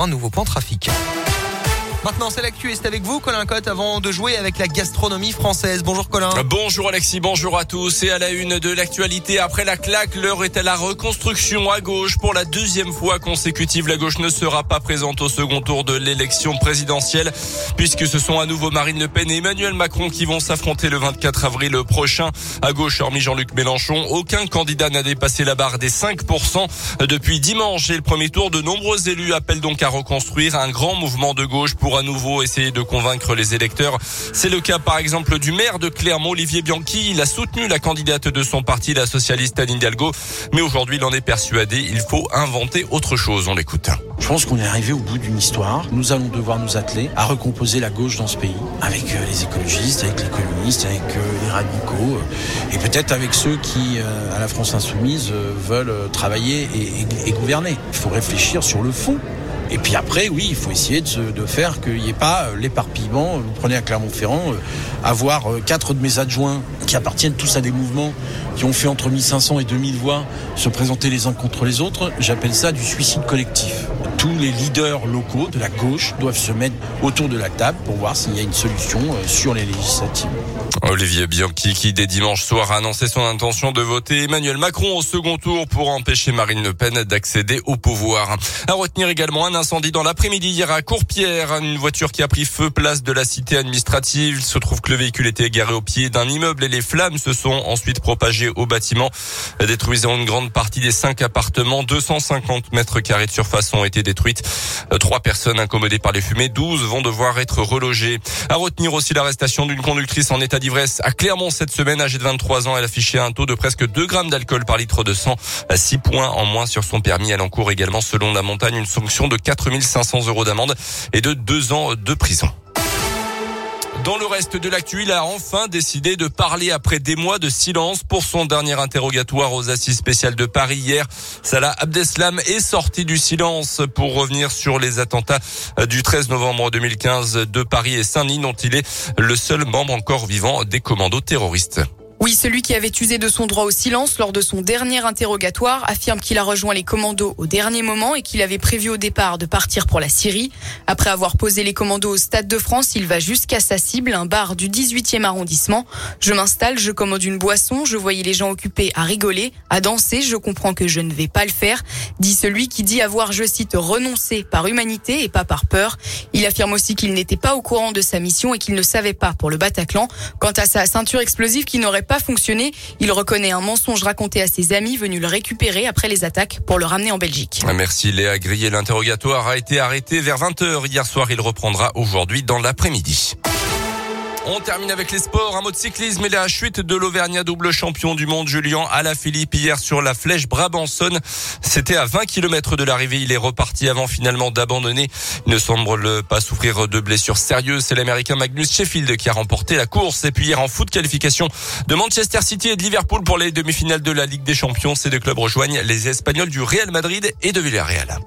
un nouveau point trafic. Maintenant, c'est l'actu et c'est avec vous, Colin Cotte, avant de jouer avec la gastronomie française. Bonjour Colin. Bonjour Alexis, bonjour à tous. Et à la une de l'actualité, après la claque, l'heure est à la reconstruction à gauche. Pour la deuxième fois consécutive, la gauche ne sera pas présente au second tour de l'élection présidentielle, puisque ce sont à nouveau Marine Le Pen et Emmanuel Macron qui vont s'affronter le 24 avril prochain. À gauche, hormis Jean-Luc Mélenchon, aucun candidat n'a dépassé la barre des 5% depuis dimanche. Et le premier tour, de nombreux élus appellent donc à reconstruire un grand mouvement de gauche pour à nouveau essayer de convaincre les électeurs. C'est le cas par exemple du maire de Clermont, Olivier Bianchi. Il a soutenu la candidate de son parti, la socialiste Anne Hidalgo. Mais aujourd'hui, il en est persuadé. Il faut inventer autre chose. On l'écoute. Je pense qu'on est arrivé au bout d'une histoire. Nous allons devoir nous atteler à recomposer la gauche dans ce pays, avec euh, les écologistes, avec les communistes, avec euh, les radicaux, euh, et peut-être avec ceux qui, à la France insoumise, veulent travailler et gouverner. Il faut réfléchir sur le fond. Et puis après, oui, il faut essayer de, de faire qu'il n'y ait pas euh, l'éparpillement. Vous prenez à Clermont-Ferrand, euh, avoir euh, quatre de mes adjoints qui appartiennent tous à des mouvements qui ont fait entre 1500 et 2000 voix se présenter les uns contre les autres, j'appelle ça du suicide collectif. Tous les leaders locaux de la gauche doivent se mettre autour de la table pour voir s'il y a une solution sur les législatives. Olivier Bianchi qui dès dimanche soir a annoncé son intention de voter Emmanuel Macron au second tour pour empêcher Marine Le Pen d'accéder au pouvoir. À retenir également un incendie dans l'après-midi hier à Courpierre, une voiture qui a pris feu place de la cité administrative. Il se trouve que le véhicule était garé au pied d'un immeuble et les flammes se sont ensuite propagées au bâtiment, détruisant une grande partie des cinq appartements. 250 mètres carrés de surface ont été détruites. Trois personnes incommodées par les fumées, 12 vont devoir être relogées. À retenir aussi l'arrestation d'une conductrice en état d'ivresse à Clermont cette semaine, âgée de 23 ans. Elle affichait un taux de presque 2 grammes d'alcool par litre de sang, 6 points en moins sur son permis. Elle encourt également, selon la montagne, une sanction de 4500 euros d'amende et de 2 ans de prison. Dans le reste de l'actu, il a enfin décidé de parler après des mois de silence pour son dernier interrogatoire aux assises spéciales de Paris hier. Salah Abdeslam est sorti du silence pour revenir sur les attentats du 13 novembre 2015 de Paris et Saint-Denis dont il est le seul membre encore vivant des commandos terroristes. Oui, celui qui avait usé de son droit au silence lors de son dernier interrogatoire affirme qu'il a rejoint les commandos au dernier moment et qu'il avait prévu au départ de partir pour la Syrie. Après avoir posé les commandos au Stade de France, il va jusqu'à sa cible, un bar du 18e arrondissement. Je m'installe, je commande une boisson, je voyais les gens occupés à rigoler, à danser, je comprends que je ne vais pas le faire, dit celui qui dit avoir, je cite, renoncé par humanité et pas par peur. Il affirme aussi qu'il n'était pas au courant de sa mission et qu'il ne savait pas pour le Bataclan. Quant à sa ceinture explosive qui n'aurait pas fonctionné. Il reconnaît un mensonge raconté à ses amis venus le récupérer après les attaques pour le ramener en Belgique. Merci Léa Grillé. L'interrogatoire a été arrêté vers 20h hier soir. Il reprendra aujourd'hui dans l'après-midi. On termine avec les sports. Un mot de cyclisme et la chute de l'Auvergnat double champion du monde Julien Alaphilippe hier sur la flèche Brabanson. C'était à 20 km de l'arrivée. Il est reparti avant finalement d'abandonner. Il ne semble pas souffrir de blessures sérieuses. C'est l'américain Magnus Sheffield qui a remporté la course. Et puis hier en foot qualification de Manchester City et de Liverpool pour les demi-finales de la Ligue des Champions. Ces deux clubs rejoignent les Espagnols du Real Madrid et de Villarreal.